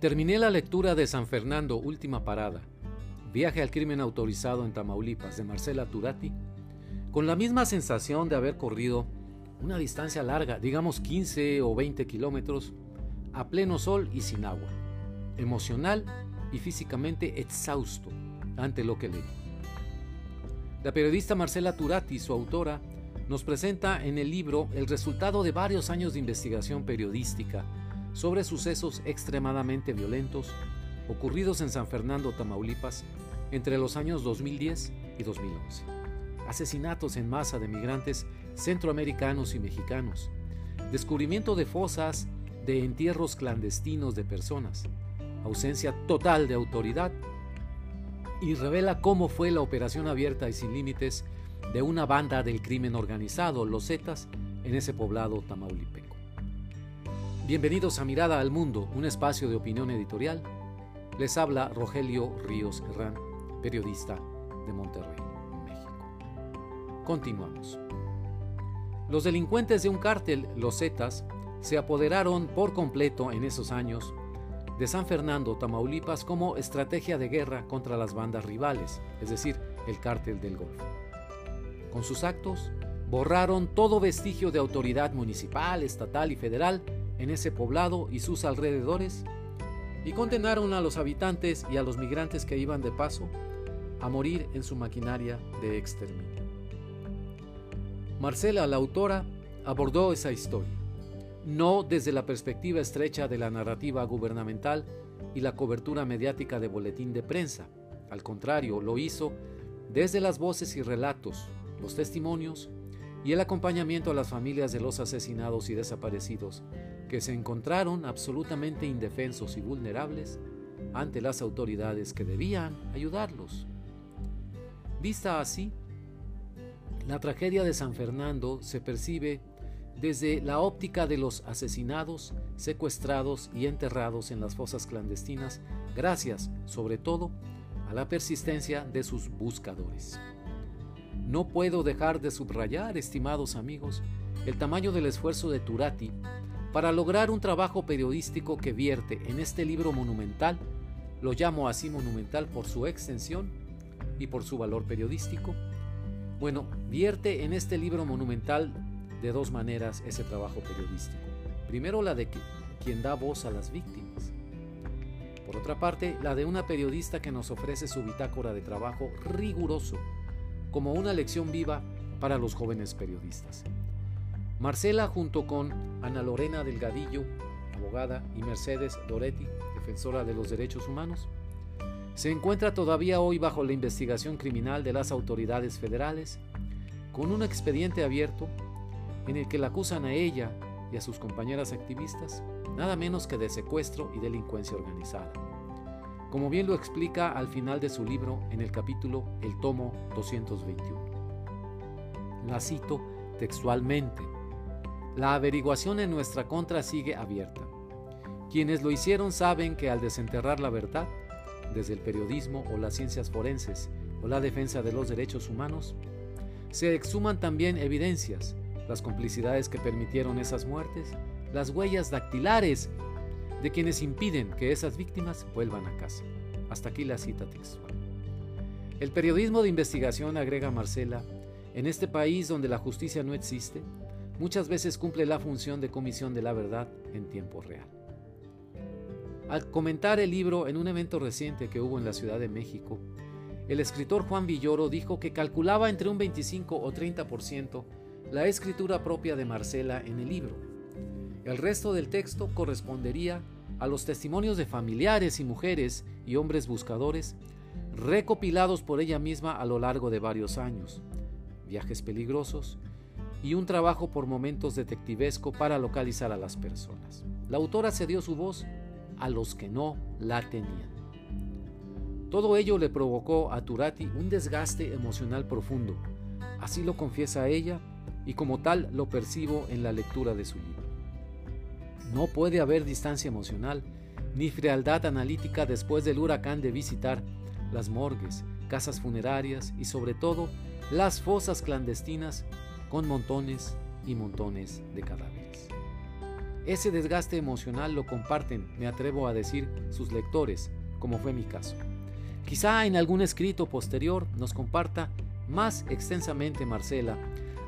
Terminé la lectura de San Fernando, Última Parada, Viaje al Crimen Autorizado en Tamaulipas, de Marcela Turati, con la misma sensación de haber corrido una distancia larga, digamos 15 o 20 kilómetros, a pleno sol y sin agua, emocional y físicamente exhausto ante lo que leí. La periodista Marcela Turati, su autora, nos presenta en el libro el resultado de varios años de investigación periodística sobre sucesos extremadamente violentos ocurridos en San Fernando, Tamaulipas, entre los años 2010 y 2011. Asesinatos en masa de migrantes centroamericanos y mexicanos, descubrimiento de fosas de entierros clandestinos de personas, ausencia total de autoridad y revela cómo fue la operación abierta y sin límites de una banda del crimen organizado, los Zetas, en ese poblado tamaulipeco. Bienvenidos a Mirada al Mundo, un espacio de opinión editorial. Les habla Rogelio Ríos Herrán, periodista de Monterrey, México. Continuamos. Los delincuentes de un cártel, los Zetas, se apoderaron por completo en esos años de San Fernando, Tamaulipas, como estrategia de guerra contra las bandas rivales, es decir, el cártel del Golfo. Con sus actos, borraron todo vestigio de autoridad municipal, estatal y federal en ese poblado y sus alrededores y condenaron a los habitantes y a los migrantes que iban de paso a morir en su maquinaria de exterminio. Marcela, la autora, abordó esa historia, no desde la perspectiva estrecha de la narrativa gubernamental y la cobertura mediática de boletín de prensa, al contrario, lo hizo desde las voces y relatos, los testimonios y el acompañamiento a las familias de los asesinados y desaparecidos que se encontraron absolutamente indefensos y vulnerables ante las autoridades que debían ayudarlos. Vista así, la tragedia de San Fernando se percibe desde la óptica de los asesinados, secuestrados y enterrados en las fosas clandestinas, gracias, sobre todo, a la persistencia de sus buscadores. No puedo dejar de subrayar, estimados amigos, el tamaño del esfuerzo de Turati para lograr un trabajo periodístico que vierte en este libro monumental, lo llamo así monumental por su extensión y por su valor periodístico, bueno, vierte en este libro monumental de dos maneras ese trabajo periodístico. Primero la de quien da voz a las víctimas. Por otra parte, la de una periodista que nos ofrece su bitácora de trabajo riguroso, como una lección viva para los jóvenes periodistas. Marcela junto con Ana Lorena Delgadillo, abogada, y Mercedes Doretti, defensora de los derechos humanos, se encuentra todavía hoy bajo la investigación criminal de las autoridades federales, con un expediente abierto en el que la acusan a ella y a sus compañeras activistas, nada menos que de secuestro y delincuencia organizada. Como bien lo explica al final de su libro en el capítulo El tomo 221. La cito textualmente. La averiguación en nuestra contra sigue abierta. Quienes lo hicieron saben que al desenterrar la verdad, desde el periodismo o las ciencias forenses o la defensa de los derechos humanos, se exhuman también evidencias, las complicidades que permitieron esas muertes, las huellas dactilares de quienes impiden que esas víctimas vuelvan a casa. Hasta aquí la cita textual. El periodismo de investigación, agrega Marcela, en este país donde la justicia no existe, muchas veces cumple la función de comisión de la verdad en tiempo real. Al comentar el libro en un evento reciente que hubo en la Ciudad de México, el escritor Juan Villoro dijo que calculaba entre un 25 o 30% la escritura propia de Marcela en el libro. El resto del texto correspondería a los testimonios de familiares y mujeres y hombres buscadores recopilados por ella misma a lo largo de varios años, viajes peligrosos, y un trabajo por momentos detectivesco para localizar a las personas. La autora cedió su voz a los que no la tenían. Todo ello le provocó a Turati un desgaste emocional profundo. Así lo confiesa ella y como tal lo percibo en la lectura de su libro. No puede haber distancia emocional ni frialdad analítica después del huracán de visitar las morgues, casas funerarias y sobre todo las fosas clandestinas con montones y montones de cadáveres. ese desgaste emocional lo comparten, me atrevo a decir, sus lectores, como fue mi caso. Quizá en algún escrito posterior nos comparta más extensamente Marcela,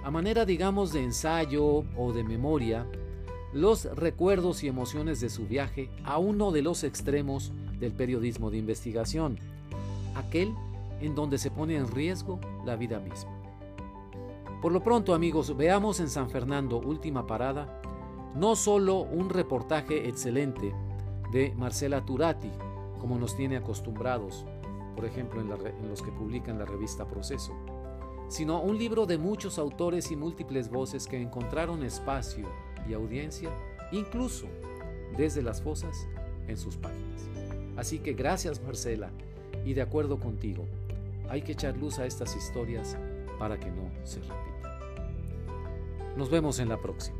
a manera digamos de ensayo o de memoria, los recuerdos y emociones de su viaje a uno de los extremos del periodismo de investigación, aquel en donde se pone en riesgo la vida misma. Por lo pronto amigos, veamos en San Fernando, última parada, no solo un reportaje excelente de Marcela Turati, como nos tiene acostumbrados, por ejemplo en, en los que publican la revista Proceso, sino un libro de muchos autores y múltiples voces que encontraron espacio y audiencia, incluso desde las fosas en sus páginas. Así que gracias Marcela, y de acuerdo contigo, hay que echar luz a estas historias para que no se repitan. Nos vemos en la próxima.